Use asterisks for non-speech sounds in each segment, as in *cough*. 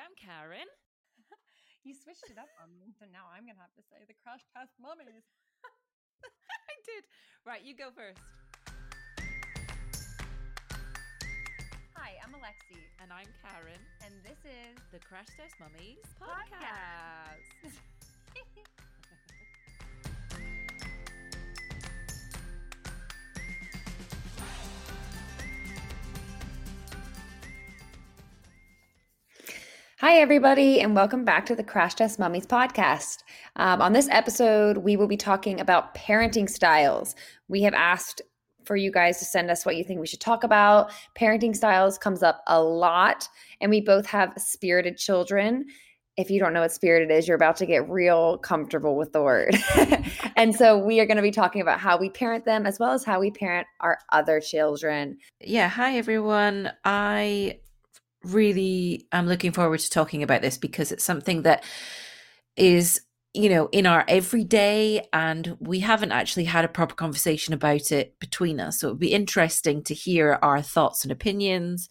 I'm Karen. *laughs* you switched it up on me, so now I'm gonna have to say the crash test mummies. *laughs* I did. Right, you go first. Hi, I'm Alexi, And I'm Karen. and this is The Crash Test Mummies Podcast. podcast. *laughs* Hi, everybody, and welcome back to the Crash Test Mummies podcast. Um, on this episode, we will be talking about parenting styles. We have asked for you guys to send us what you think we should talk about. Parenting styles comes up a lot, and we both have spirited children. If you don't know what spirited is, you're about to get real comfortable with the word. *laughs* and so, we are going to be talking about how we parent them as well as how we parent our other children. Yeah, hi everyone. I really am looking forward to talking about this because it's something that is, you know, in our everyday and we haven't actually had a proper conversation about it between us. So it would be interesting to hear our thoughts and opinions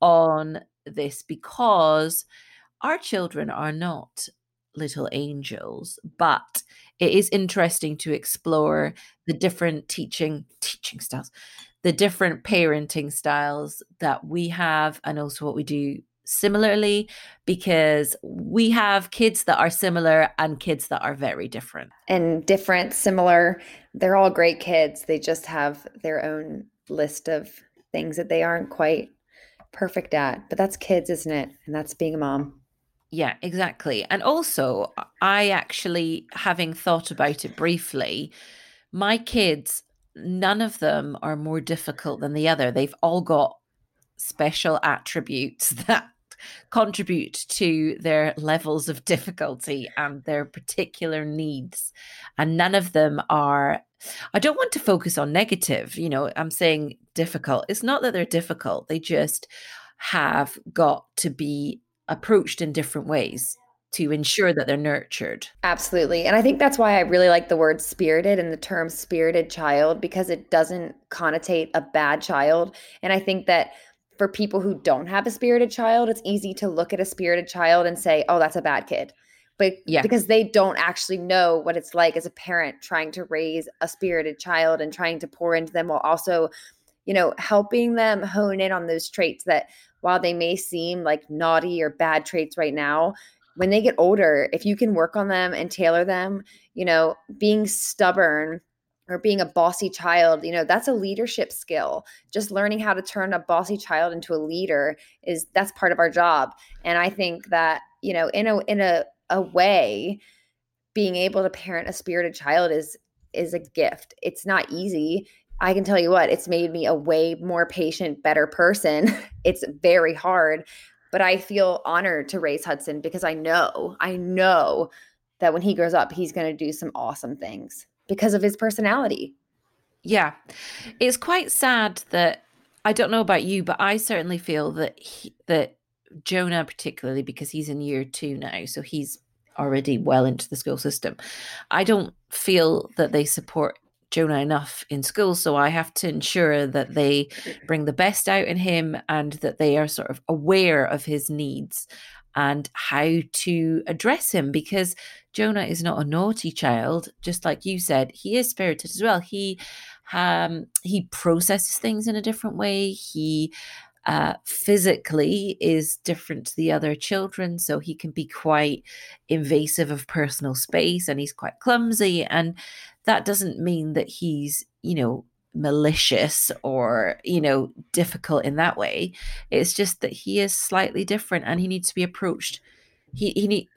on this because our children are not little angels, but it is interesting to explore the different teaching teaching styles the different parenting styles that we have and also what we do similarly because we have kids that are similar and kids that are very different. and different, similar. They're all great kids. They just have their own list of things that they aren't quite perfect at. But that's kids, isn't it? And that's being a mom. Yeah, exactly. And also, I actually, having thought about it briefly, my kids, none of them are more difficult than the other. They've all got special attributes *laughs* that contribute to their levels of difficulty and their particular needs. And none of them are, I don't want to focus on negative, you know, I'm saying difficult. It's not that they're difficult, they just have got to be approached in different ways to ensure that they're nurtured. Absolutely. And I think that's why I really like the word spirited and the term spirited child because it doesn't connotate a bad child. And I think that for people who don't have a spirited child, it's easy to look at a spirited child and say, oh, that's a bad kid. But Yeah. because they don't actually know what it's like as a parent trying to raise a spirited child and trying to pour into them while also, you know, helping them hone in on those traits that while they may seem like naughty or bad traits right now, when they get older, if you can work on them and tailor them, you know, being stubborn or being a bossy child, you know, that's a leadership skill. Just learning how to turn a bossy child into a leader is that's part of our job. And I think that, you know, in a in a a way, being able to parent a spirited child is is a gift. It's not easy. I can tell you what, it's made me a way more patient, better person. *laughs* it's very hard, but I feel honored to raise Hudson because I know, I know that when he grows up, he's going to do some awesome things because of his personality. Yeah. It's quite sad that I don't know about you, but I certainly feel that he, that Jonah particularly because he's in year 2 now, so he's already well into the school system. I don't feel that they support Jonah enough in school, so I have to ensure that they bring the best out in him and that they are sort of aware of his needs and how to address him because Jonah is not a naughty child. Just like you said he is spirited as well. He um he processes things in a different way. He uh physically is different to the other children so he can be quite invasive of personal space and he's quite clumsy. And that doesn't mean that he's you know malicious or you know difficult in that way. It's just that he is slightly different and he needs to be approached. He he need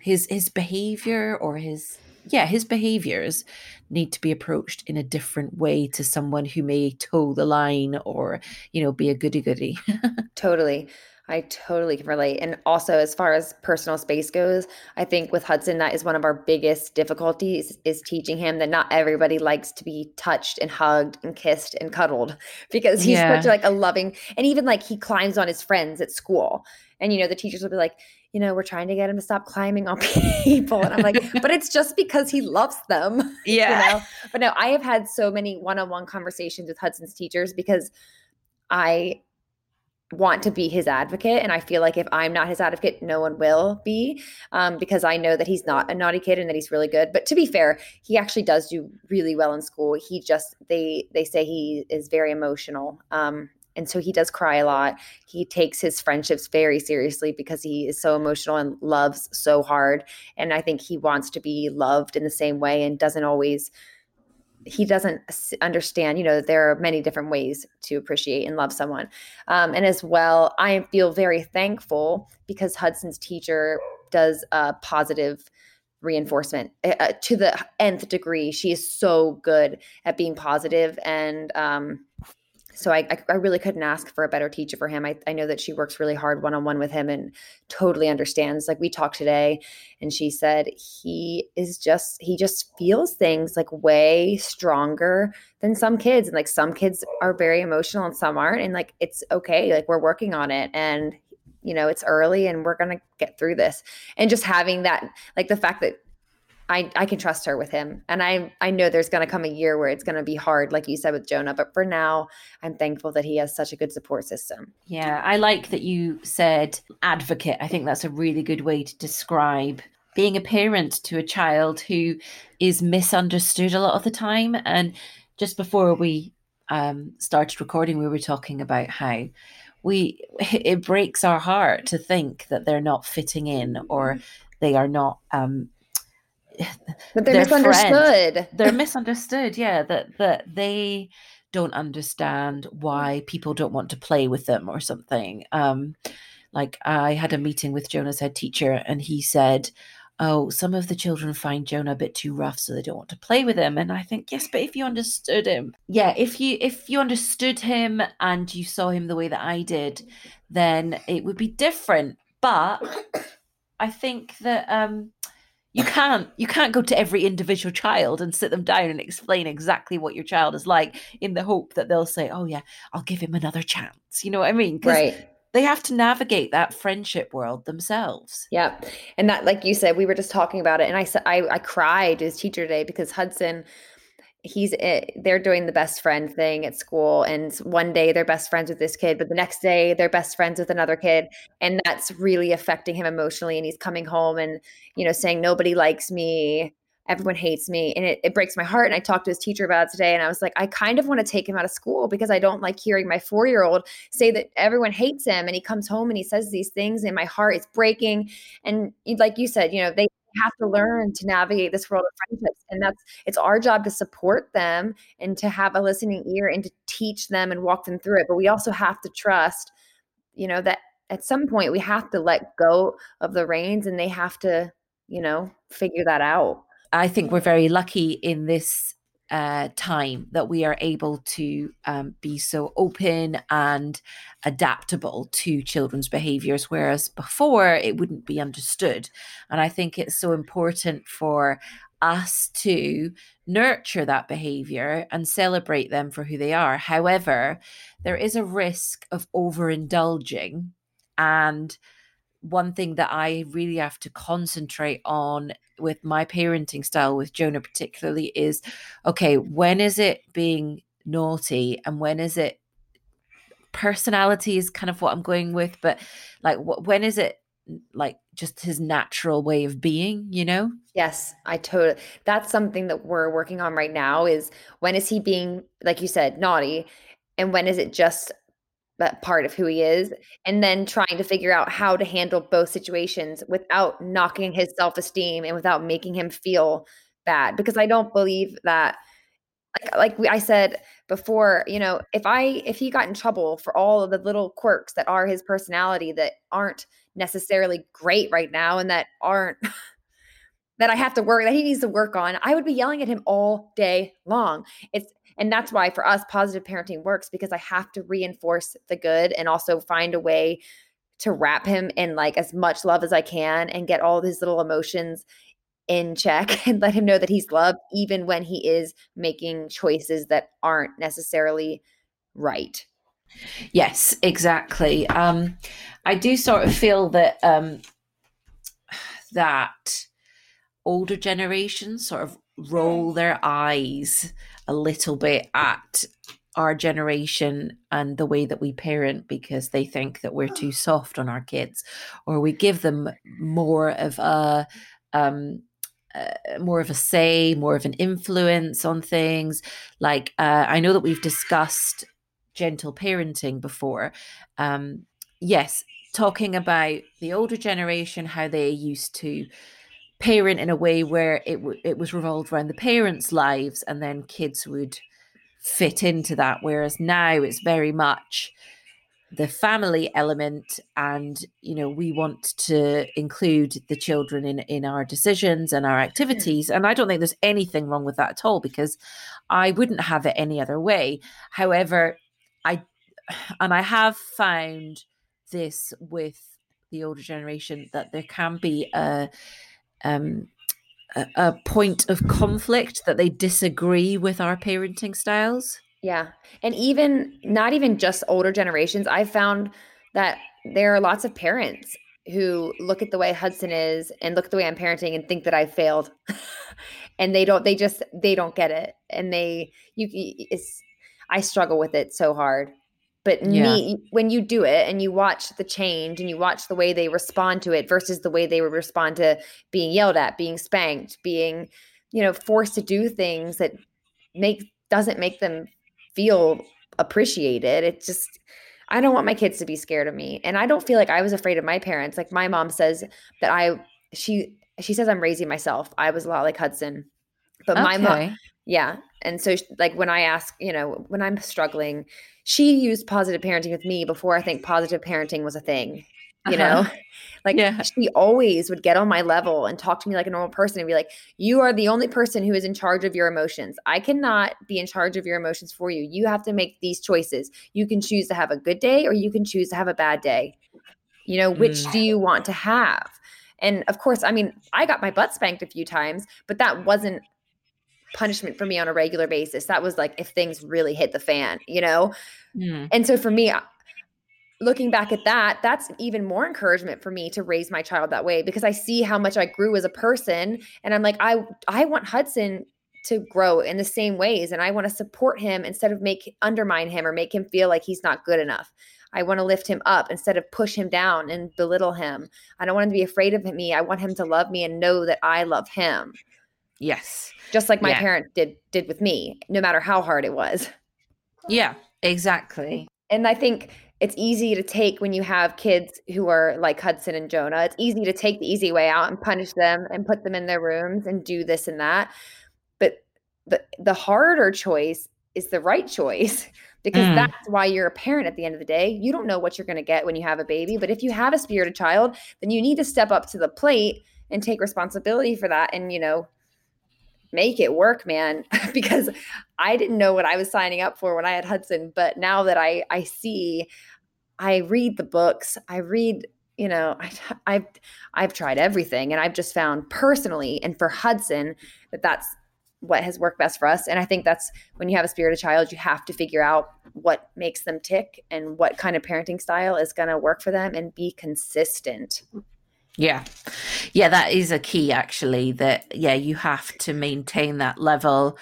his his behavior or his yeah his behaviors need to be approached in a different way to someone who may toe the line or you know be a goody goody *laughs* Totally. I totally can relate. And also as far as personal space goes, I think with Hudson that is one of our biggest difficulties is teaching him that not everybody likes to be touched and hugged and kissed and cuddled *laughs* because he's Yeah. such like a loving and even like he climbs on his friends at school. And you know the teachers will be like, you know, we're trying to get him to stop climbing on *laughs* people. And I'm like, *laughs* but it's just because he loves them. you know but no i have had so many one-on-one conversations with hudson's teachers because i want to be his advocate and i feel like if i'm not his advocate no one will be um, because i know that he's not a naughty kid and that he's really good. But to be fair he actually does do really well in school. He just they they say he is very emotional um, and so he does cry a lot. He takes his friendships very seriously because he is so emotional and loves so hard and i think he wants to be loved in the same way and doesn't always he doesn't understand you know there are many different ways to appreciate and love someone. Um, and as well i feel very thankful because hudson's teacher does a positive reinforcement uh, to the nth degree. She is so good at being positive and um, so I, I really couldn't ask for a better teacher for him. I, I know that she works really hard one on one with him and totally understands. Like we talked today, and she said he is just he just feels things like way stronger than some kids, and like some kids are very emotional and some aren't, and like it's okay. Like we're working on it, and you know it's early, and we're gonna get through this. And just having that, like the fact that I, I can trust her with him. And I I know there's going to come a year where it's going to be hard, like you said with Jonah. But for now, I'm thankful that he has such a good support system. Yeah, I like that you said advocate. I think that's a really good way to describe being a parent to a child who is misunderstood a lot of the time. And just before we um, started recording, we were talking about how we it breaks our heart to think that they're not fitting in or they are not um, but they're misunderstood. Friend, they're misunderstood. Yeah, that that they don't understand why people don't want to play with them or something. Um, like I had a meeting with Jonah's head teacher, and he said, "Oh, some of the children find Jonah a bit too rough, so they don't want to play with him." And I think, yes, but if you understood him, yeah, if you if you understood him and you saw him the way that I did, then it would be different. But I think that um, you can't you can't go to every individual child and sit them down and explain exactly what your child is like in the hope that they'll say oh yeah i'll give him another chance. You know what i mean? Right. they have to navigate that friendship world themselves. Yeah and that like you said we were just talking about it and i said i, I cried as teacher today because hudson he's eh, they're doing the best friend thing at school and one day they're best friends with this kid but the next day they're best friends with another kid and that's really affecting him emotionally and he's coming home and you know saying nobody likes me. Everyone hates me. And it, it breaks my heart and i talked to his teacher about it today and i was like i kind of want to take him out of school because i don't like hearing my four year old say that everyone hates him and he comes home and he says these things and my heart is breaking. And like you said you know they have to learn to navigate this world of friendships and that's it's our job to support them and to have a listening ear and to teach them and walk them through it but we also have to trust you know that at some point we have to let go of the reins and they have to you know figure that out. I think we're very lucky in this uh, time that we are able to um, be so open and adaptable to children's behaviors, whereas before it wouldn't be understood. And I think it's so important for us to nurture that behavior and celebrate them for who they are. However, there is a risk of overindulging and one thing that I really have to concentrate on with my parenting style with Jonah particularly is okay, when is it being naughty and when is it personality is kind of what I'm going with, but like what when is it like just his natural way of being, you know? Yes, I totally. That's something that we're working on right now is when is he being like you said naughty and when is it just that part of who he is and then trying to figure out how to handle both situations without knocking his self-esteem and without making him feel bad because i don't believe that like uh, like i said before you know if i if he got in trouble for all of the little quirks that are his personality that aren't necessarily great right now and that aren't *laughs* that i have to work that he needs to work on i would be yelling at him all day long. It's and that's why for us, positive parenting works because I have to reinforce the good and also find a way to wrap him in like as much love as I can and get all his little emotions in check *laughs* and let him know that he's loved even when he is making choices that aren't necessarily right. Yes, exactly. Um I do sort of feel that um that older generations sort of roll their eyes a little bit at our generation and the way that we parent because they think that we're too soft on our kids or we give them more of a um, uh, more of a say, more of an influence on things. Like uh, I know that we've discussed gentle parenting before. Um, yes, talking about the older generation, how they used to parent in a way where it w- it was revolved around the parents' lives, and then kids would fit into that. Whereas now it's very much the family element and you know we want to include the children in in our decisions and our activities and i don't think there's anything wrong with that at all because i wouldn't have it any other way however i and i have found this with the older generation that there can be a um a, a point of conflict that they disagree with our parenting styles yeah. And even not even just older generations, I've found that there are lots of parents who look at the way Hudson is and look at the way I'm parenting and think that I failed. *laughs* and they don't they just they don't get it. And they you it's I struggle with it so hard. But yeah. me when you do it and you watch the change and you watch the way they respond to it versus the way they would respond to being yelled at, being spanked, being you know forced to do things that make doesn't make them feel appreciated. It just I don't want my kids to be scared of me. And I don't feel like I was afraid of my parents. Like my mom says that I she she says I'm raising myself. I was a lot like Hudson. But my mom yeah. And so like when I ask, you know, when I'm struggling, she used positive parenting with me before I think positive parenting was a thing you uh-huh. know *laughs* like yeah. she always would get on my level and talk to me like a normal person and be like you are the only person who is in charge of your emotions i cannot be in charge of your emotions for you you have to make these choices you can choose to have a good day or you can choose to have a bad day you know which mm. do you want to have and of course i mean i got my butt spanked a few times but that wasn't punishment for me on a regular basis that was like if things really hit the fan you know mm. and so for me looking back at that, that's even more encouragement for me to raise my child that way because I see how much I grew as a person and I'm like I I want Hudson to grow in the same ways and I want to support him instead of make undermine him or make him feel like he's not good enough. I want to lift him up instead of push him down and belittle him. I don't want him to be afraid of me. I want him to love me and know that I love him. Yes. Just like my yeah. parents did did with me, no matter how hard it was. Yeah, exactly. And I think it's easy to take when you have kids who are like Hudson and Jonah. It's easy to take the easy way out and punish them and put them in their rooms and do this and that. But the the harder choice is the right choice *laughs* because mm. that's why you're a parent at the end of the day. You don't know what you're going to get when you have a baby, but if you have a spirited child, then you need to step up to the plate and take responsibility for that and you know make it work man *laughs* because i didn't know what i was signing up for when i had hudson but now that i i see i read the books i read you know I, *laughs* i've i've tried everything and i've just found personally and for hudson that that's what has worked best for us and i think that's when you have a spirited child you have to figure out what makes them tick and what kind of parenting style is going to work for them and be consistent yeah. Yeah, that is a key actually that yeah, you have to maintain that level.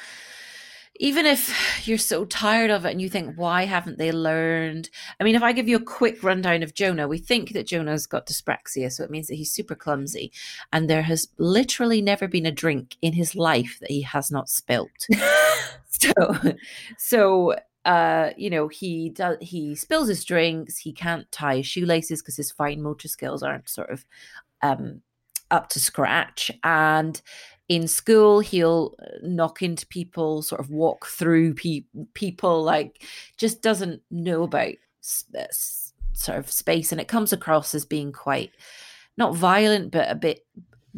Even if you're so tired of it and you think why haven't they learned? I mean if i give you a quick rundown of jonah we think that jonah's got dyspraxia so it means that he's super clumsy and there has literally never been a drink in his life that he has not spilt. *laughs* So so uh you know he does he spills his drinks he can't tie his shoelaces because his fine motor skills aren't sort of um up to scratch. And in school he'll uh, knock into people sort of walk through pe- people like just doesn't know about this sort of space. And it comes across as being quite not violent but a bit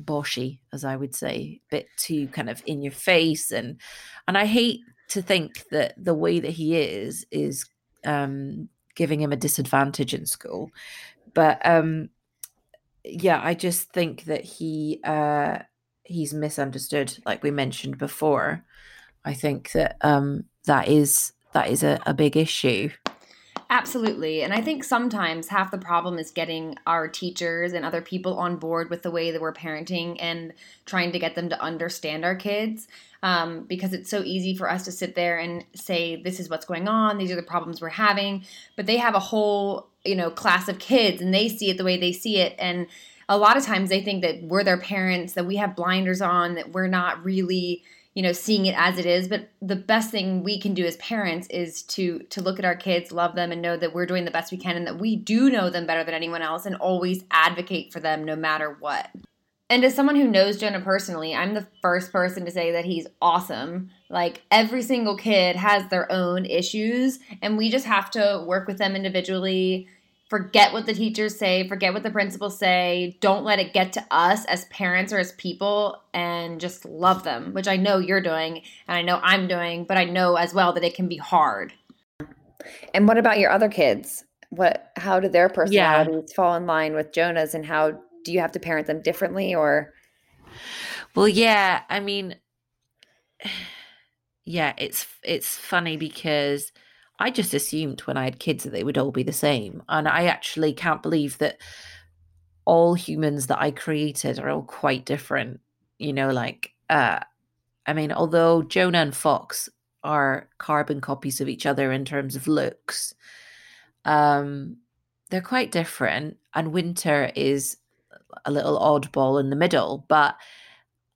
boshy as i would say. A bit too kind of in your face. And and i hate to think that the way that he is is um, giving him a disadvantage in school. But um, yeah, I just think that he uh, he's misunderstood, like we mentioned before. I think that um, that is that is a, a big issue. Absolutely. And I think sometimes half the problem is getting our teachers and other people on board with the way that we're parenting and trying to get them to understand our kids. Um, because it's so easy for us to sit there and say, this is what's going on, these are the problems we're having. But they have a whole, you know, class of kids and they see it the way they see it. And a lot of times they think that we're their parents, that we have blinders on, that we're not really you know seeing it as it is but the best thing we can do as parents is to to look at our kids love them and know that we're doing the best we can and that we do know them better than anyone else and always advocate for them no matter what and as someone who knows Jonah personally, I'm the first person to say that he's awesome. Like every single kid has their own issues, and we just have to work with them individually, forget what the teachers say, forget what the principals say. Don't let it get to us as parents or as people and just love them, which I know you're doing and I know I'm doing, but I know as well that it can be hard. And what about your other kids? What how do their personalities yeah. fall in line with Jonah's and how do you have to parent them differently or Well, yeah, I mean *sighs* yeah, it's it's funny because I just assumed when I had kids that they would all be the same. And I actually can't believe that all humans that I created are all quite different. You know, like, uh, I mean, although Jonah and Fox are carbon copies of each other in terms of looks, um, they're quite different. And Winter is a little oddball in the middle. But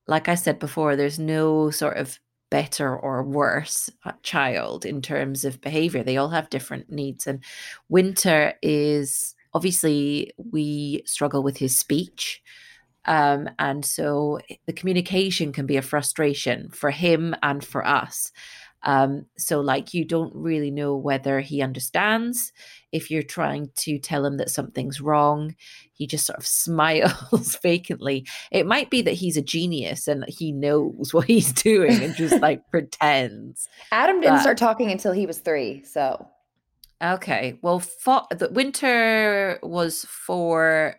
like I said before, there's no sort of better or worse child in terms of behavior. They all have different needs. And Winter is obviously, we struggle with his speech. Um, and so the communication can be a frustration for him and for us. Um, so, like, you don't really know whether he understands. If you're trying to tell him that something's wrong, he just sort of *laughs* smiles vacantly. It might be that he's a genius and he knows what he's doing and just *laughs* like pretends. Adam didn't but, start talking until he was three. So, okay. Well, fo- the winter was for,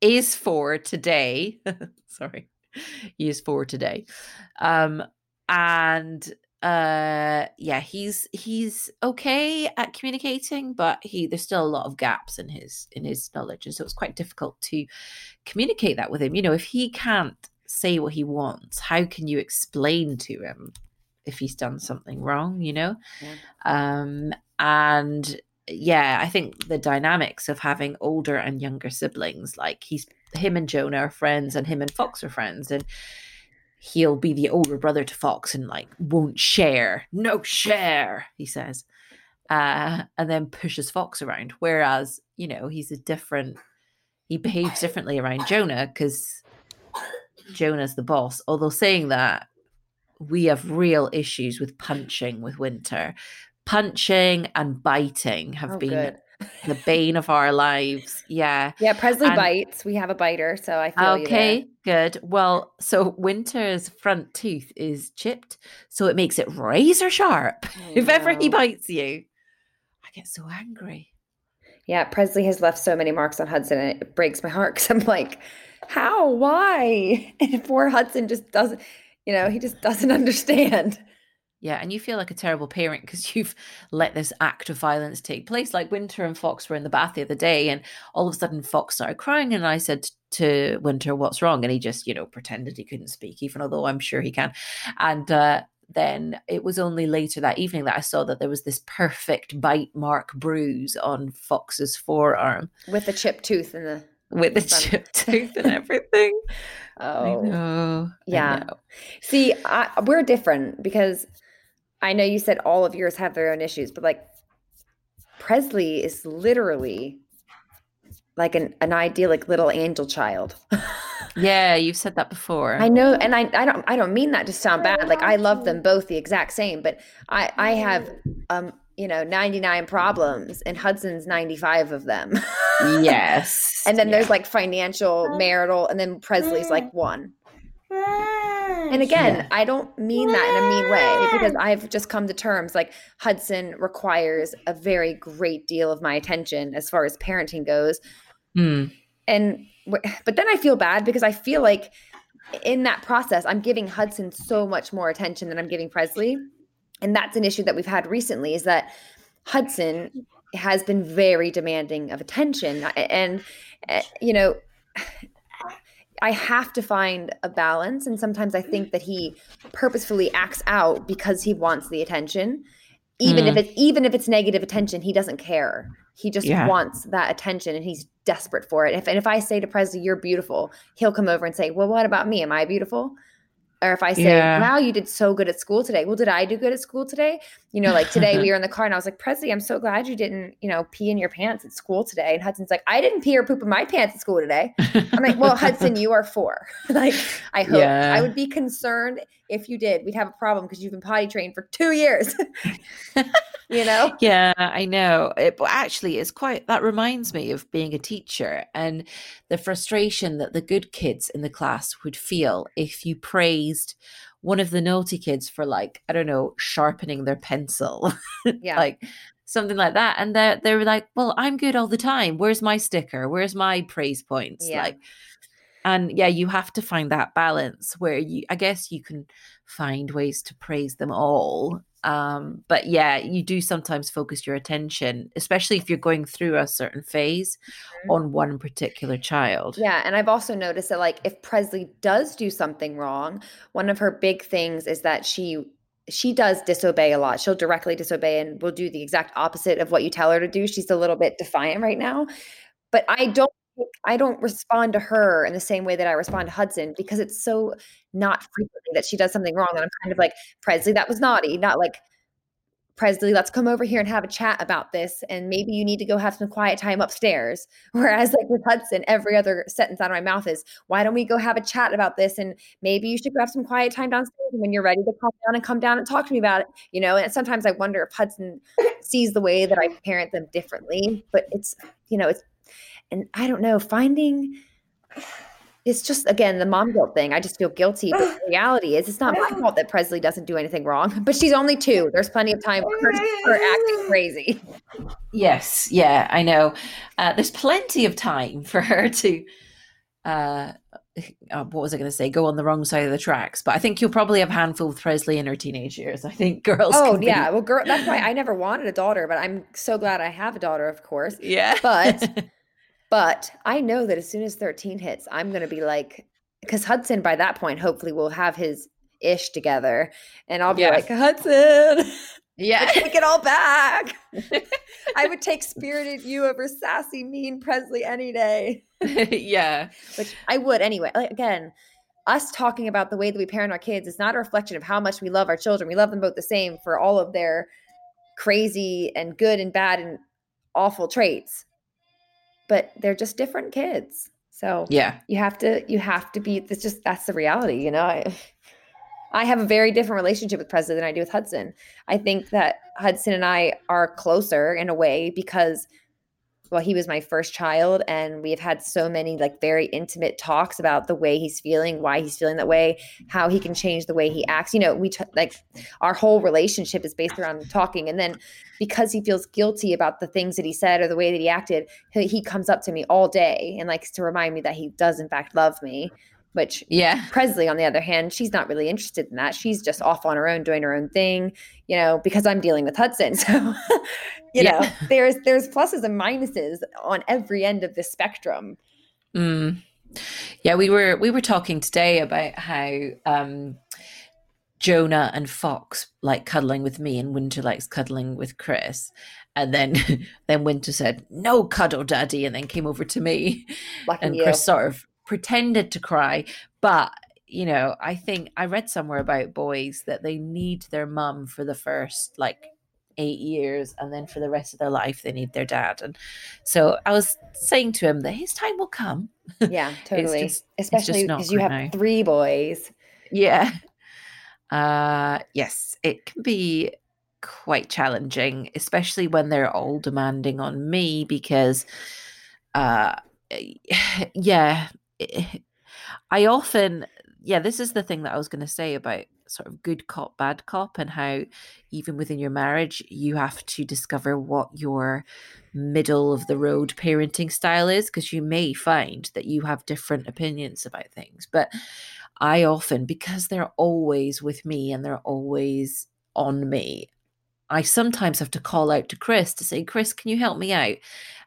is four today. *laughs* Sorry. He is four today. Um, and uh yeah he's he's okay at communicating but he there's still a lot of gaps in his in his knowledge and so it's quite difficult to communicate that with him you know if he can't say what he wants how can you explain to him if he's done something wrong you know yeah. um and yeah i think the dynamics of having older and younger siblings like he's him and jonah are friends and him and fox are friends and he'll be the older brother to Fox and like won't share. No share, he says. Uh, and then pushes Fox around. Whereas, you know, he's a different he behaves differently around Jonah because Jonah's the boss. Although saying that, we have real issues with punching with Winter. Punching and biting have oh, been good the bane of our lives. Yeah. Yeah. Presley and, bites. We have a biter. So I feel okay. Good. Well, so Winter's front tooth is chipped. So it makes it razor sharp. *laughs* If ever he bites you, I get so angry. Yeah. Presley has left so many marks on Hudson and it breaks my heart because I'm like, how? Why? *laughs* And poor Hudson just doesn't, you know, he just doesn't *laughs* understand. Yeah, and you feel like a terrible parent because *laughs* you've let this act of violence take place. Like Winter and Fox were in the bath the other day, and all of a sudden Fox started crying, and I said to Winter, "What's wrong?" And he just, you know, pretended he couldn't speak, even although I'm sure he can. And uh, then it was only later that evening that I saw that there was this perfect bite mark bruise on Fox's forearm with the chipped tooth and the with the chipped tooth and everything. *laughs* Oh, I know. Yeah. I know. See, I, we're different because I know you said all of yours have their own issues, but like Presley is literally like an, an idyllic little angel child. *laughs* yeah, you've said that before. I know, and I, I don't I don't mean that to sound bad. Like I love them both the exact same, but I I have um you know 99 problems and Hudson's 95 of them. yes. *laughs* And then yeah. there's like financial, marital, and then Presley's like one. And again, yeah. I don't mean that in a mean way because I've just come to terms like Hudson requires a very great deal of my attention as far as parenting goes. Mm. And but then I feel bad because I feel like in that process I'm giving Hudson so much more attention than I'm giving Presley. And that's an issue that we've had recently is that Hudson has been very demanding of attention and uh, you know I have to find a balance. And sometimes I think that he purposefully acts out because he wants the attention. Even mm. if it's even if it's negative attention, he doesn't care. He just yeah. wants that attention and he's desperate for it. If, and if I say to Presley, you're beautiful, he'll come over and say, well, what about me? Am I beautiful? Or if I say, yeah. wow, you did so good at school today. Well, did I do good at school today? You know, like today we *laughs* were in the car and I was like, Presley, I'm so glad you didn't, you know, pee in your pants at school today. And Hudson's like, I didn't pee or poop in my pants at school today. I'm like, well, *laughs* Hudson, you are four. *laughs* like, I hope yeah. I would be concerned if you did. We'd have a problem because you've been potty trained for two years. *laughs* you know? *laughs* Yeah, I know. It, but actually, it's quite, that reminds me of being a teacher and the frustration that the good kids in the class would feel if you praised one of the naughty kids for like i don't know sharpening their pencil *laughs* yeah like something like that and they're they're like well i'm good all the time where's my sticker where's my praise points yeah. like and yeah you have to find that balance where you i guess you can find ways to praise them all um but yeah you do sometimes focus your attention especially if you're going through a certain phase mm-hmm. on one particular child. Yeah and i've also noticed that like if presley does do something wrong one of her big things is that she she does disobey a lot. She'll directly disobey and will do the exact opposite of what you tell her to do. She's a little bit defiant right now but i don't I don't respond to her in the same way that I respond to Hudson because it's so not frequently that she does something wrong. And I'm kind of like, Presley, that was naughty. Not like, Presley, let's come over here and have a chat about this. And maybe you need to go have some quiet time upstairs. *laughs* Whereas, like with Hudson, every other sentence out of my mouth is, why don't we go have a chat about this? And maybe you should go have some quiet time downstairs. And when you're ready to calm down and come down and talk to me about it, you know, and sometimes I wonder if Hudson sees the way that I parent them differently. But it's, you know, it's and I don't know, finding it's just again the mom guilt thing. I just feel guilty. But the *sighs* reality is, it's not my fault that Presley doesn't do anything wrong. But she's only two. There's plenty of time for her, acting *laughs* crazy. Yes, yeah, I know. Uh, there's plenty of time for her to. Uh, uh, what was I going to say? Go on the wrong side of the tracks. But I think you'll probably have a handful with Presley in her teenage years. I think girls. Oh yeah, be- well, girl. That's why I *laughs* never wanted a daughter, but I'm so glad I have a daughter. Of course. Yeah. But *laughs* But I know that as soon as 13 hits, I'm going to be like, because Hudson by that point hopefully will have his ish together. And I'll be like, Hudson. *laughs* Yeah. take it all back. *laughs* I would take spirited you over sassy, mean Presley any day. *laughs* yeah. Which I would anyway. Like, again, us talking about the way that we parent our kids is not a reflection of how much we love our children. We love them both the same for all of their crazy and good and bad and awful traits but they're just different kids. So yeah, you have to you have to be. It's just that's the reality, you know. I, I have a very different relationship with Presley than I do with Hudson. I think that Hudson and I are closer in a way because well, he was my first child, and we've had so many like very intimate talks about the way he's feeling, why he's feeling that way, how he can change the way he acts. You know, we t- like our whole relationship is based around talking, and then because he feels guilty about the things that he said or the way that he acted, he, he comes up to me all day and likes to remind me that he does in fact love me. Which yeah, Presley, on the other hand, she's not really interested in that. She's just off on her own, doing her own thing, you know, because I'm dealing with Hudson. *laughs* So, you yeah. know, there's there's pluses and minuses on every end of the spectrum. Mm. Yeah, we were we were talking today about how um Jonah and Fox like cuddling with me and Winter likes cuddling with Chris. And then *laughs* then Winter said, No cuddle, Daddy, and then came over to me. Lucky and you. Chris sort of pretended to cry. But, you know, I think I read somewhere about boys that they need their mum for the first like eight years and then for the rest of their life they need their dad. And so I was saying to him that his time will come. Yeah, *laughs* totally. just, Especially because you have now. three boys. Yeah. *laughs* Uh yes, it can be quite challenging, especially when they're all demanding on me because uh *sighs* yeah, *laughs* I often, yeah, this is the thing that I was going to say about sort of good cop, bad cop, and how even within your marriage, you have to discover what your middle of the road parenting style is, because you may find that you have different opinions about things. But I often, because they're always with me and they're always on me, I sometimes have to call out to Chris to say, Chris, can you help me out?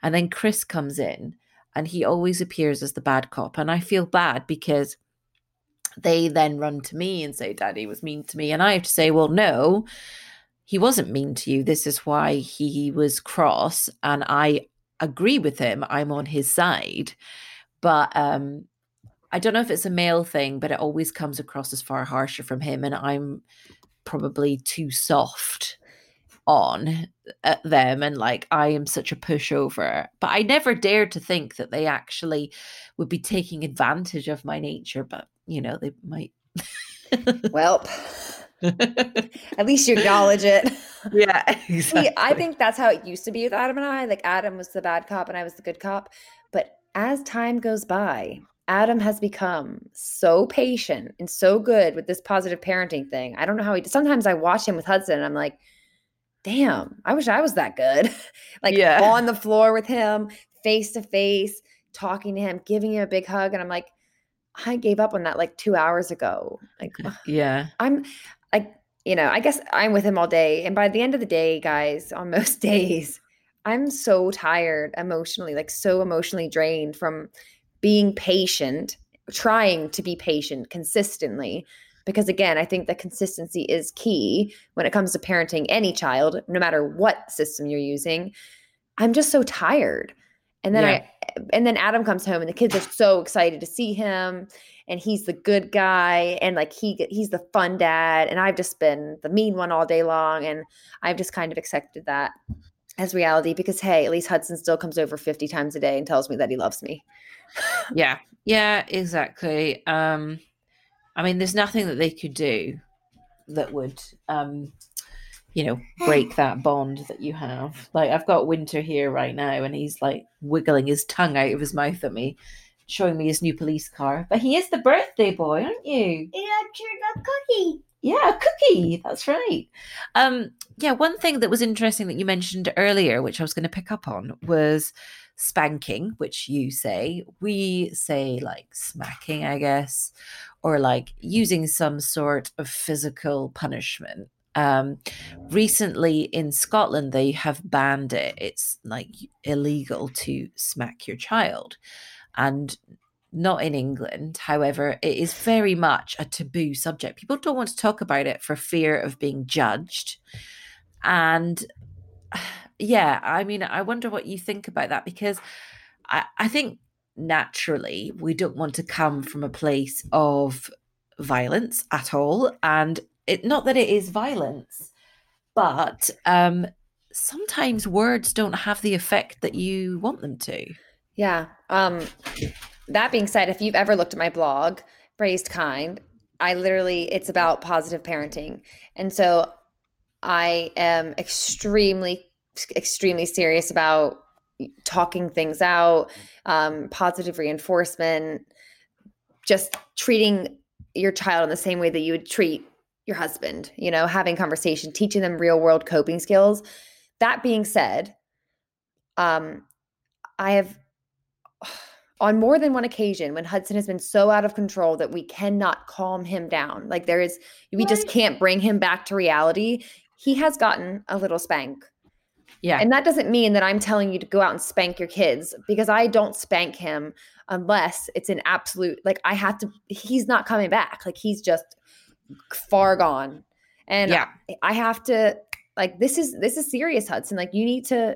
And then Chris comes in and he always appears as the bad cop. And I feel bad because they then run to me and say, Daddy was mean to me. And I have to say, Well, no, he wasn't mean to you. This is why he was cross. And I agree with him. I'm on his side. But um, I don't know if it's a male thing, but it always comes across as far harsher from him. And I'm probably too soft on uh, them and like I am such a pushover. But I never dared to think that they actually would be taking advantage of my nature, but you know, they might. well, *laughs* at least you acknowledge it. Yeah, exactly. *laughs* See, I think that's how it used to be with Adam and I. Like Adam was the bad cop and I was the good cop. But as time goes by, Adam has become so patient and so good with this positive parenting thing. I don't know how he sometimes I watch him with Hudson and I'm like, damn, I wish I was that good. *laughs* like yeah. *laughs* on the floor with him, face to face, talking to him, giving him a big hug. And I'm like, I gave up on that like two hours ago. Like, uh, yeah, I'm like, you know, I guess I'm with him all day. And by the end of the day, guys, on most *laughs* days, I'm so tired emotionally, like so emotionally drained from being patient, trying to be patient consistently because again i think that consistency is key when it comes to parenting any child no matter what system you're using. I'm just so tired. And then yeah. i and then adam comes home and the kids are so excited to see him and he's the good guy and like he he's the fun dad and i've just been the mean one all day long and i've just kind of accepted that as reality because hey at least hudson still comes over 50 times a day and tells me that he loves me. Yeah. Yeah exactly. Um I mean, there's nothing that they could do that would, um, you know, break that bond that you have. Like, I've got Winter here right now, and he's like wiggling his tongue out of his mouth at me, showing me his new police car. But he is the birthday boy, aren't you? Yeah, a cookie. Yeah, a cookie. That's right. Um, yeah, one thing that was interesting that you mentioned earlier, which I was going to pick up on, was spanking, which you say. We say like smacking, I guess, or like using some sort of physical punishment. Um, recently in Scotland, they have banned it. It's like illegal to smack your child. And not in England. However, it is very much a taboo subject. People don't want to talk about it for fear of being judged. And *sighs* yeah, I mean, I wonder what you think about that because I, I think naturally we don't want to come from a place of violence at all. And it not that it is violence, but um sometimes words don't have the effect that you want them to. Yeah. Um that being said, if you've ever looked at my blog, Raised Kind, I literally it's about positive parenting. And so I am extremely extremely serious about talking things out, um, positive reinforcement, just treating your child in the same way that you would treat your husband, you know, having conversation, teaching them real world coping skills. That being said, um, I have *sighs* on more than one occasion when Hudson has been so out of control that we cannot calm him down. Like there is, we just can't bring him back to reality. He has gotten a little spank yeah. And that doesn't mean that I'm telling you to go out and spank your kids because I don't spank him unless it's an absolute like I have to he's not coming back. Like he's just far gone. And yeah. I, I have to like this is this is serious Hudson. Like you need to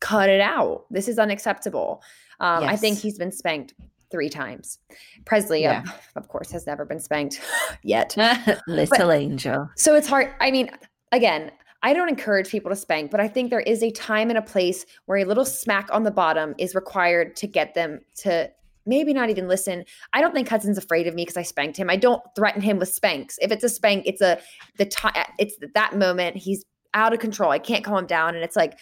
cut it out. This is unacceptable. Um yes. I think he's been spanked three times. Presley, yeah. of, of, course, has never been spanked *laughs* yet. *laughs* Little but, angel. So it's hard. I mean, again, I don't encourage people to spank, but I think there is a time and a place where a little smack on the bottom is required to get them to maybe not even listen. I don't think Hudson's afraid of me because I spanked him. I don't threaten him with spanks. If it's a spank, it's a the time it's that moment he's out of control. I can't calm him down and it's like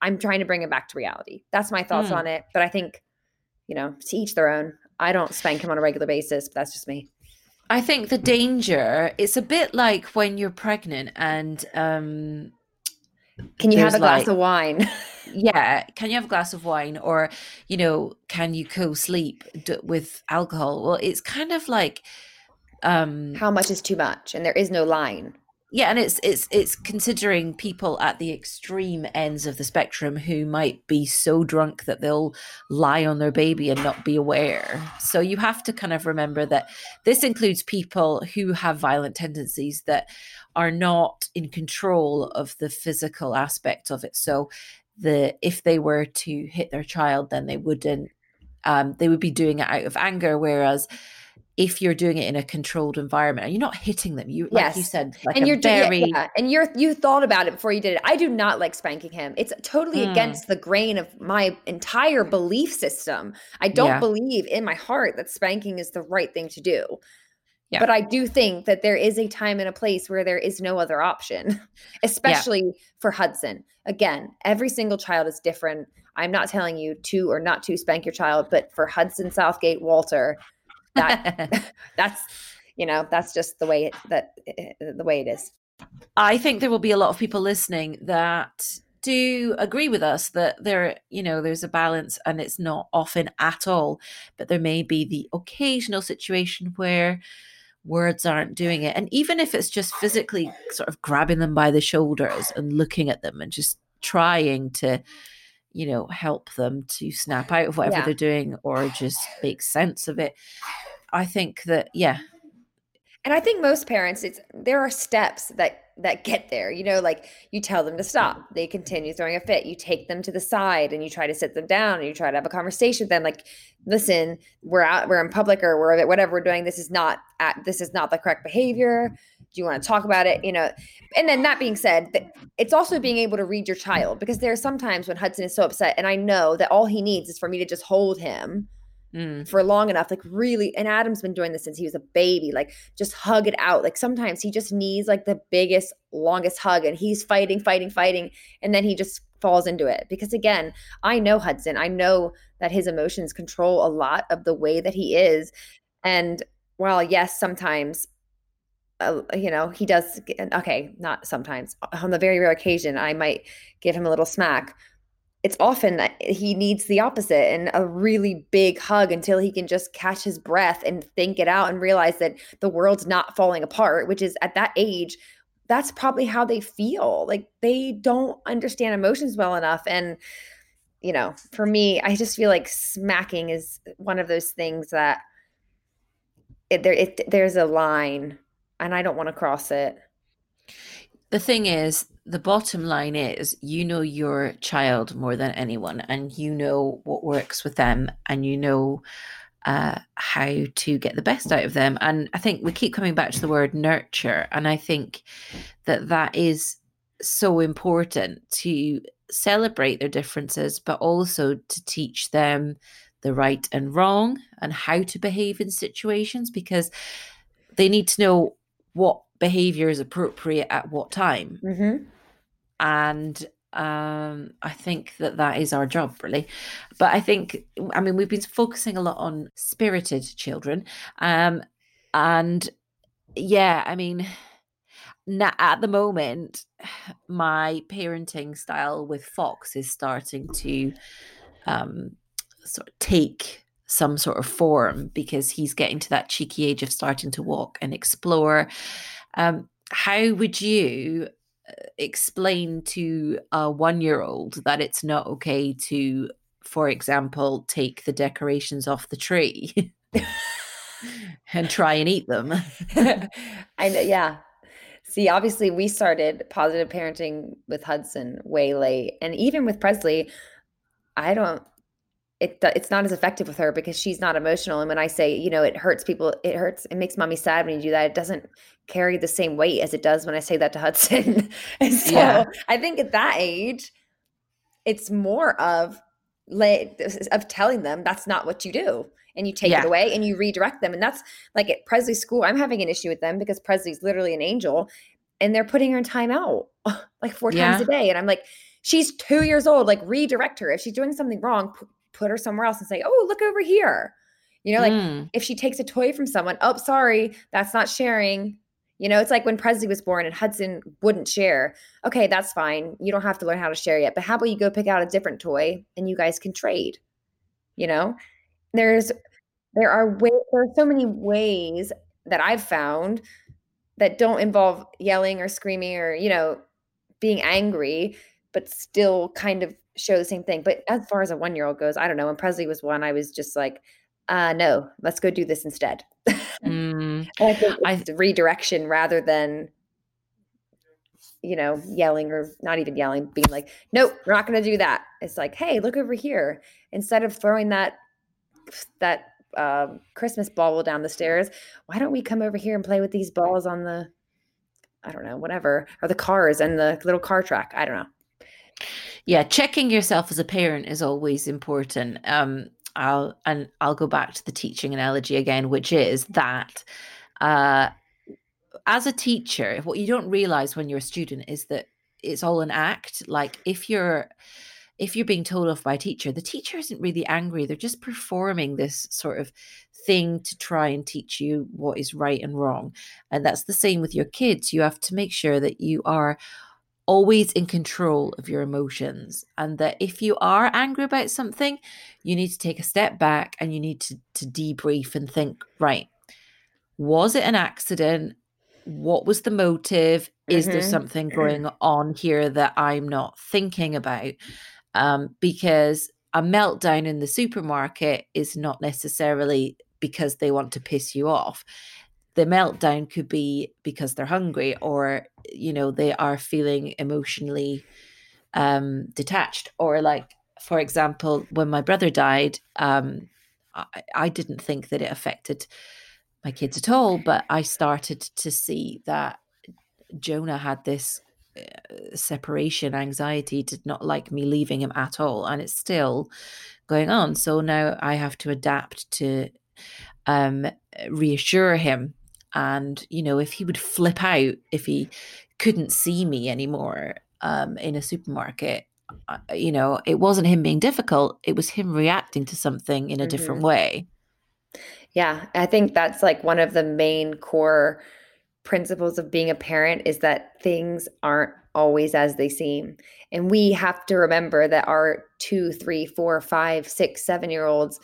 I'm trying to bring him back to reality. That's my thoughts mm. on it, but I think you know, to each their own. I don't spank him on a regular basis, but that's just me. I think the danger it's a bit like when you're pregnant and um can you have a glass like, of wine? *laughs* yeah, can you have a glass of wine or you know, can you co-sleep d- with alcohol? Well, it's kind of like um how much is too much and there is no line. Yeah and it's it's it's considering people at the extreme ends of the spectrum who might be so drunk that they'll lie on their baby and not be aware. So you have to kind of remember that this includes people who have violent tendencies that are not in control of the physical aspect of it. So the if they were to hit their child then they wouldn't um, they would be doing it out of anger whereas if you're doing it in a controlled environment and you're not hitting them you like Yes. you said like and you're doing very yeah, and you're you thought about it before you did it. I do not like spanking him. It's totally Mm. against the grain of my entire belief system. I don't Yeah. believe in my heart that spanking is the right thing to do. Yeah. But I do think that there is a time and a place where there is no other option, *laughs* especially for Hudson. Again, every single child is different. I'm not telling you to or not to spank your child, but for Hudson Southgate Walter, that *laughs* *laughs* that's you know that's just the way it, that eh, the way it is. I think there will be a lot of people listening that do agree with us that there, you know, there's a balance and it's not often at all, but there may be the occasional situation where words aren't doing it. And even if it's just physically sort of grabbing them by the shoulders and looking at them and just trying to, you know, help them to snap out of whatever Yeah. they're doing or just make sense of it. I think that, yeah, And I think most parents, it's there are steps that that get there. You know, like you tell them to stop, they continue throwing a fit. You take them to the side and you try to sit them down and you try to have a conversation with them. Like, listen, we're out, we're in public or we're whatever we're doing. This is not at this is not the correct behavior. Do you want to talk about it? You know, and then that being said, it's also being able to read your child because there are sometimes when Hudson is so upset, and I know that all he needs is for me to just hold him mm, for long enough like really and adam's been doing this since he was a baby like just hug it out like sometimes he just needs like the biggest longest hug and he's fighting fighting fighting and then he just falls into it because again i know hudson i know that his emotions control a lot of the way that he is and while yes sometimes uh, you know he does okay not sometimes on the very rare occasion i might give him a little smack it's often that he needs the opposite and a really big hug until he can just catch his breath and think it out and realize that the world's not falling apart, which is at that age, that's probably how they feel. Like they don't understand emotions well enough. And, you know, for me, I just feel like smacking is one of those things that it, there, it, there's a line and I don't want to cross it. The thing is the bottom line is you know your child more than anyone and you know what works with them and you know uh, how to get the best out of them. And i think we keep coming back to the word nurture and i think that that is so important to celebrate their differences but also to teach them the right and wrong and how to behave in situations because they need to know what behavior is appropriate at what time. Mm-hmm. and um i think that that is our job really. But i think i mean we've been focusing a lot on spirited children. Um and yeah i mean na- at the moment my parenting style with fox is starting to um sort of take some sort of form because he's getting to that cheeky age of starting to walk and explore um how would you uh, explain to a one year old that it's not okay to, for example, take the decorations off the tree *laughs* and try and eat them? *laughs* I know, yeah. See, obviously, we started positive parenting with Hudson way late, and even with Presley, I don't. It it's not as effective with her because she's not emotional. And when I say, you know, it hurts people, it hurts. It makes mommy sad when you do that. It doesn't carry the same weight as it does when I say that to Hudson. *laughs* so Yeah. I think at that age, it's more of of telling them that's not what you do and you take Yeah. it away and you redirect them and that's like at Presley's school I'm having an issue with them because Presley's literally an angel and they're putting her in timeout *laughs* like four times a day and I'm like she's 2 years old like redirect her if she's doing something wrong put her somewhere else and say oh look over here you know like Mm, if she takes a toy from someone, oh, sorry, that's not sharing. You know, it's like when Presley was born and Hudson wouldn't share. Okay, that's fine. You don't have to learn how to share yet. But how about you go pick out a different toy and you guys can trade? You know, there's there are ways there are so many ways that I've found that don't involve yelling or screaming or, you know, being angry, but still kind of show the same thing. But as far as a one year old goes, I don't know. When Presley was one, I was just like, uh, no, let's go do this instead. *laughs* Mm, I think I- redirection rather than, you know, yelling or not even yelling, being like, nope, we're not going to do that. It's like, hey, look over here. Instead of throwing that that um, Christmas ball down the stairs, why don't we come over here and play with these balls on the, I don't know, whatever, or the cars and the little car track. I don't know. Yeah, checking yourself as a parent is always important. Um, I'll and I'll go back to the teaching analogy again, which is that uh, as a teacher, what you don't realize when you're a student is that it's all an act. Like if you're if you're being told off by a teacher, the teacher isn't really angry. They're just performing this sort of thing to try and teach you what is right and wrong. And that's the same with your kids. You have to make sure that you are always in control of your emotions and that if you are angry about something you need to take a step back and you need to to debrief and think right was it an accident? What was the motive? Is there Mhm. something going *clears throat* on here that i'm not thinking about? Um, because a meltdown in the supermarket is not necessarily because they want to piss you off the meltdown could be because they're hungry or you know they are feeling emotionally um detached or like for example when my brother died um I, I didn't think that it affected my kids at all but i started to see that jonah had this uh, separation. Anxiety did not like me leaving him at all and it's still going on. So now i have to adapt to um reassure him and you know if he would flip out if he couldn't see me anymore um in a supermarket uh, you know it wasn't him being difficult it was him reacting to something in a different way Yeah, I think that's like one of the main core principles of being a parent is that things aren't always as they seem. And we have to remember that our two, three, four, five, six, seven year olds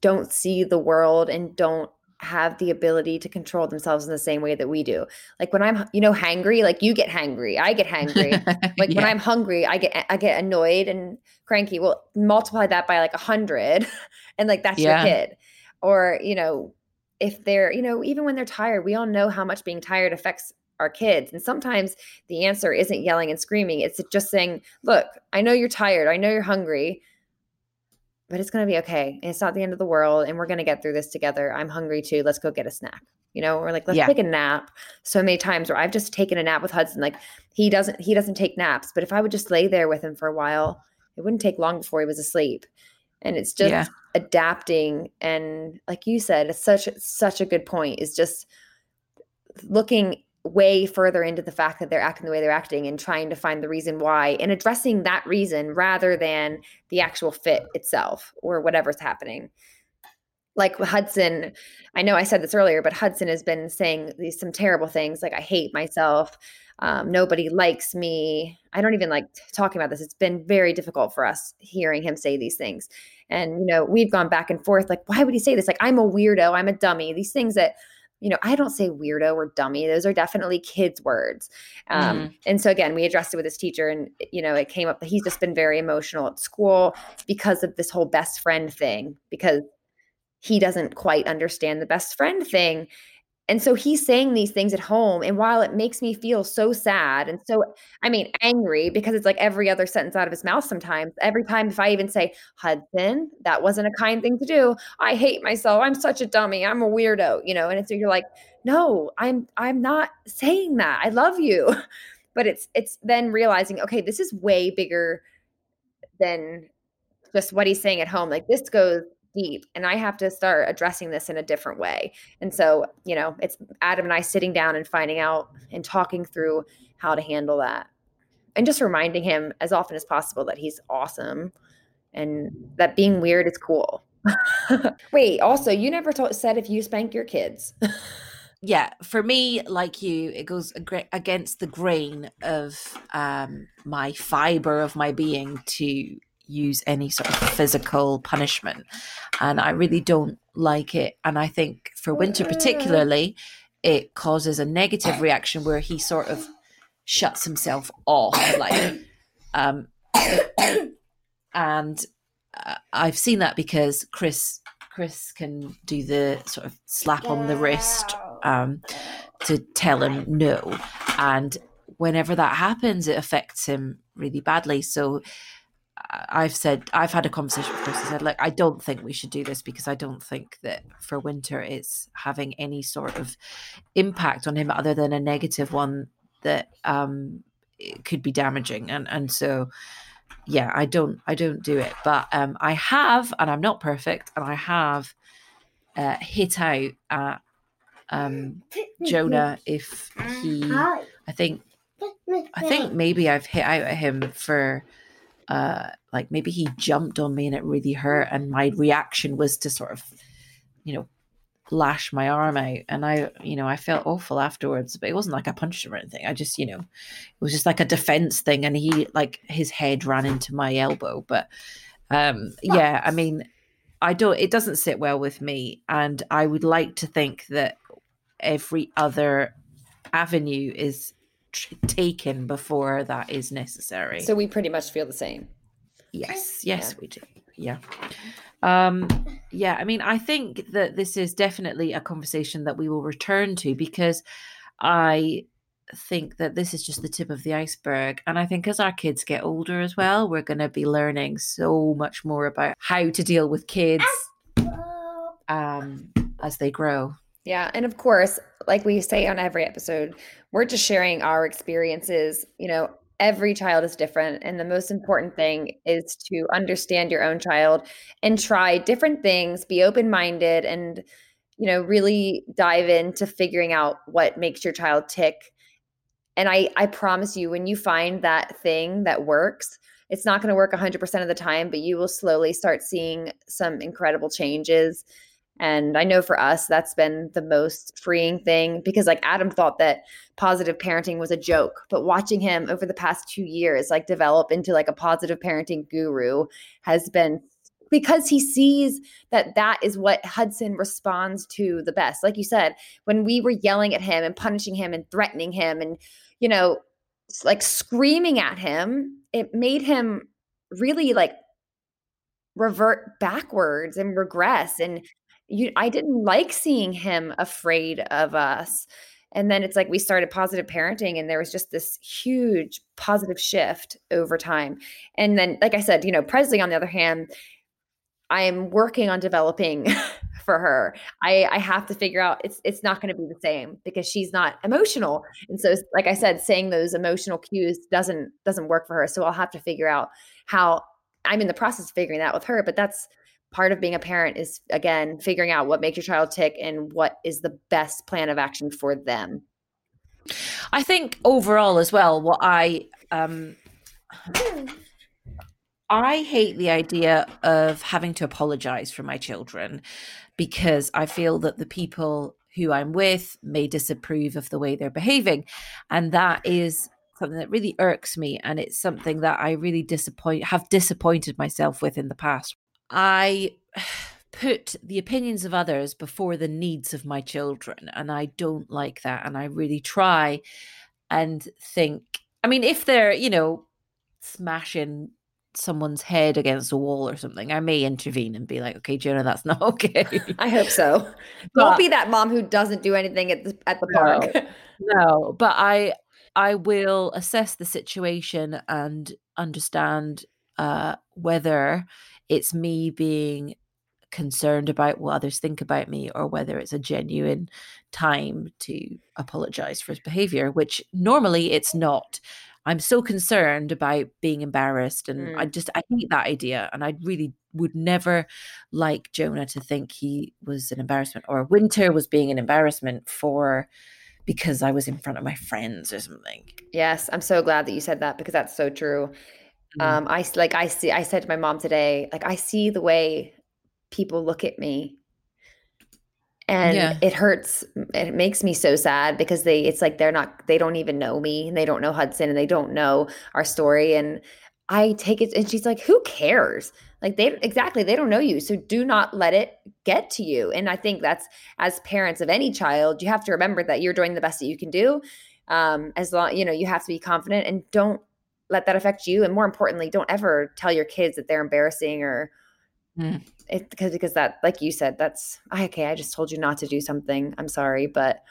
don't see the world and don't have the ability to control themselves in the same way that we do. Like when I'm, you know, hangry, like you get hangry, I get hangry. *laughs* like when I'm hungry, I get I get annoyed and cranky. Well, multiply that by like a hundred, *laughs* and like that's Yeah. your kid. Or you know, if they're you know even when they're tired, we all know how much being tired affects our kids. And sometimes the answer isn't yelling and screaming; it's just saying, "Look, I know you're tired. I know you're hungry." But it's going to be okay. And it's not the end of the world. And we're going to get through this together. I'm hungry too. Let's go get a snack. You know, or like, let's Yeah. take a nap. So many times where I've just taken a nap with Hudson. Like he doesn't he doesn't take naps but if i would just lay there with him for a while it wouldn't take long before he was asleep and it's just Yeah. adapting and like you said it's such such a good point is just looking way further into the fact that they're acting the way they're acting and trying to find the reason why and addressing that reason rather than the actual fit itself or whatever's happening like Hudson, I know I said this earlier, but Hudson has been saying these some terrible things like I hate myself, um, nobody likes me. I don't even like talking about this. It's been very difficult for us hearing him say these things, and you know we've gone back and forth. Like, why would he say this? Like, I'm a weirdo. I'm a dummy. These things that you know I don't say weirdo or dummy. Those are definitely kids' words. Um, And so again, we addressed it with his teacher, and you know it came up that he's just been very emotional at school because of this whole best friend thing because he doesn't quite understand the best friend thing. And so he's saying these things at home. And while it makes me feel so sad and so, I mean, angry because it's like every other sentence out of his mouth sometimes, every time if I even say, Hudson, that wasn't a kind thing to do. I hate myself. I'm such a dummy. I'm a weirdo, you know? And so you're like, no, I'm, I'm not saying that. I love you. *laughs* But it's, it's then realizing, okay, this is way bigger than just what he's saying at home. Like this goes deep and I have to start addressing this in a different way. And so, you know, it's Adam and I sitting down and finding out and talking through how to handle that. And just reminding him as often as possible that he's awesome and that being weird is cool. *laughs* Wait, also, you never told, said if you spank your kids. *laughs* yeah for me like you it goes ag- against the grain of um my fiber of my being to use any sort of physical punishment. And i really don't like it. And i think for winter particularly it causes a negative reaction where he sort of shuts himself off like um and uh, i've seen that because chris chris can do the sort of slap on the wrist um to tell him no. And whenever that happens it affects him really badly. So I've said I've had a conversation with Chris. I said, look, I don't think we should do this because I don't think that for winter it's having any sort of impact on him other than a negative one that um could be damaging. And and so yeah, I don't I don't do it. But um I have, and I'm not perfect, and I have uh, hit out at um Jonah if he I think I think maybe I've hit out at him for uh like maybe he jumped on me and it really hurt and my reaction was to sort of you know lash my arm out. And i you know i felt awful afterwards but it wasn't like i punched him or anything. I just you know it was just like a defense thing and he like his head ran into my elbow. But um yeah i mean i don't it doesn't sit well with me. And i would like to think that every other avenue is tr- taken before that is necessary. So we pretty much feel the same. Yes, yes, Yeah. we do. Yeah. Um, yeah, I mean, I think that this is definitely a conversation that we will return to because I think that this is just the tip of the iceberg. And I think as our kids get older as well, we're going to be learning so much more about how to deal with kids um, as they grow. Yeah. And of course, like we say on every episode, we're just sharing our experiences. You know, every child is different. And the most important thing is to understand your own child and try different things, be open minded, and, you know, really dive into figuring out what makes your child tick. And I, I promise you, when you find that thing that works, it's not going to work 100% of the time, but you will slowly start seeing some incredible changes. And I know for us, that's been the most freeing thing because, like, Adam thought that positive parenting was a joke, but watching him over the past two years, like, develop into like a positive parenting guru has been because he sees that that is what Hudson responds to the best. Like you said, when we were yelling at him and punishing him and threatening him and, you know, like screaming at him, it made him really like revert backwards and regress and you I didn't like seeing him afraid of us. And then it's like we started positive parenting and there was just this huge positive shift over time. And then like I said, you know, Presley on the other hand, I am working on developing *laughs* for her. I I have to figure out it's it's not going to be the same because she's not emotional. And so like I said, saying those emotional cues doesn't doesn't work for her. So I'll have to figure out how I'm in the process of figuring that with her, but that's part of being a parent is again figuring out what makes your child tick and what is the best plan of action for them. I think overall as well, what I um I hate the idea of having to apologize for my children because I feel that the people who I'm with may disapprove of the way they're behaving. And that is something that really irks me. And it's something that I really disappoint have disappointed myself with in the past. I *sighs* put the opinions of others before the needs of my children. And I don't like that. And I really try and think, I mean, if they're, you know, smashing someone's head against a wall or something, I may intervene and be like, okay, Jonah, that's *laughs* not okay. I hope so. *laughs* Don't be that mom who doesn't do anything at the at the No. park. *laughs* no, but I I will assess the situation and understand uh whether it's me being concerned about what others think about me or whether it's a genuine time to apologize for his behavior, which normally it's not. I'm so concerned about being embarrassed and I mm. just I hate that idea and I really would never like Jonah to think he was an embarrassment or Winter was being an embarrassment for because I was in front of my friends or something. yes, I'm so glad that you said that because that's so true. Mm. Um, I like I see. I said to my mom today, like I see the way people look at me, and Yeah. it hurts. It makes me so sad because they. It's like they're not. They don't even know me, and they don't know Hudson, and they don't know our story. And I take it and she's like, "Who cares?" Like they exactly, they don't know you. So do not let it get to you. And I think that's as parents of any child, you have to remember that you're doing the best that you can do. Um as long, you know, you have to be confident and don't let that affect you and more importantly, don't ever tell your kids that they're embarrassing or Mm. it because because that like you said that's okay i just told you not to do something i'm sorry but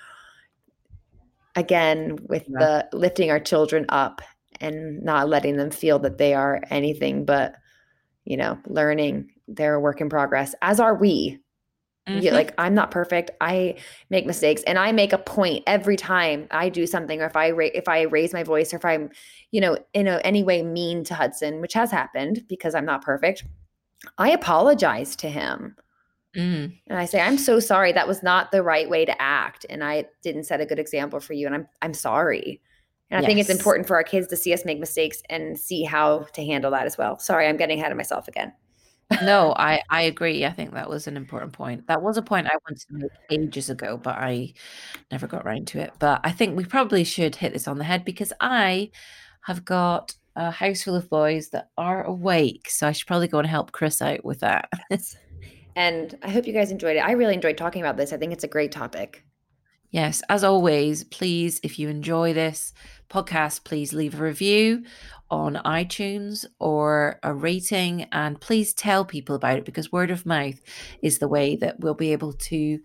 again with Yeah. the lifting our children up and not letting them feel that they are anything but you know learning they're a work in progress as are we You- Mhm. like i'm not perfect i make mistakes and i make a point every time i do something or if i ra- if i raise my voice or if i'm you know in a, any way mean to hudson which has happened because i'm not perfect i apologize to him Mm. and I say, I'm so sorry. That was not the right way to act. And I didn't set a good example for you. And I'm I'm sorry. And I think it's important for our kids to see us make mistakes and see how to handle that as well. Sorry, I'm getting ahead of myself again. No, I I agree. I think that was an important point. That was a point I wanted to make ages ago, but I never got around to it. But I think we probably should hit this on the head because I have got a house full of boys that are awake, so I should probably go and help Chris out with that. *laughs* And I hope you guys enjoyed it. I really enjoyed talking about this. I think it's a great topic. Yes, as always, please, if you enjoy this podcast, please leave a review on iTunes or a rating, and please tell people about it because word of mouth is the way that we'll be able to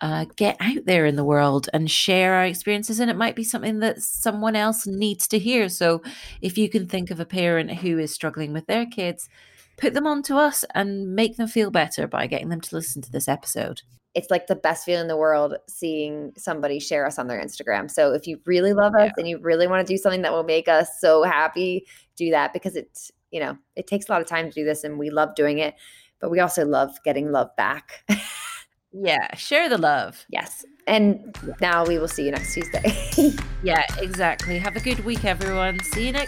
uh, get out there in the world and share our experiences. And it might be something that someone else needs to hear. So if you can think of a parent who is struggling with their kids, put them on to us and make them feel better by getting them to listen to this episode. It's like the best feeling in the world seeing somebody share us on their Instagram. So if you really love us and you really want to do something that will make us so happy, do that because it's, you know, it takes a lot of time to do this and we love doing it, but we also love getting love back. Yeah, share the love. yes. And now we will see you next Tuesday. *laughs* Yeah, exactly. Have a good week, everyone. See you next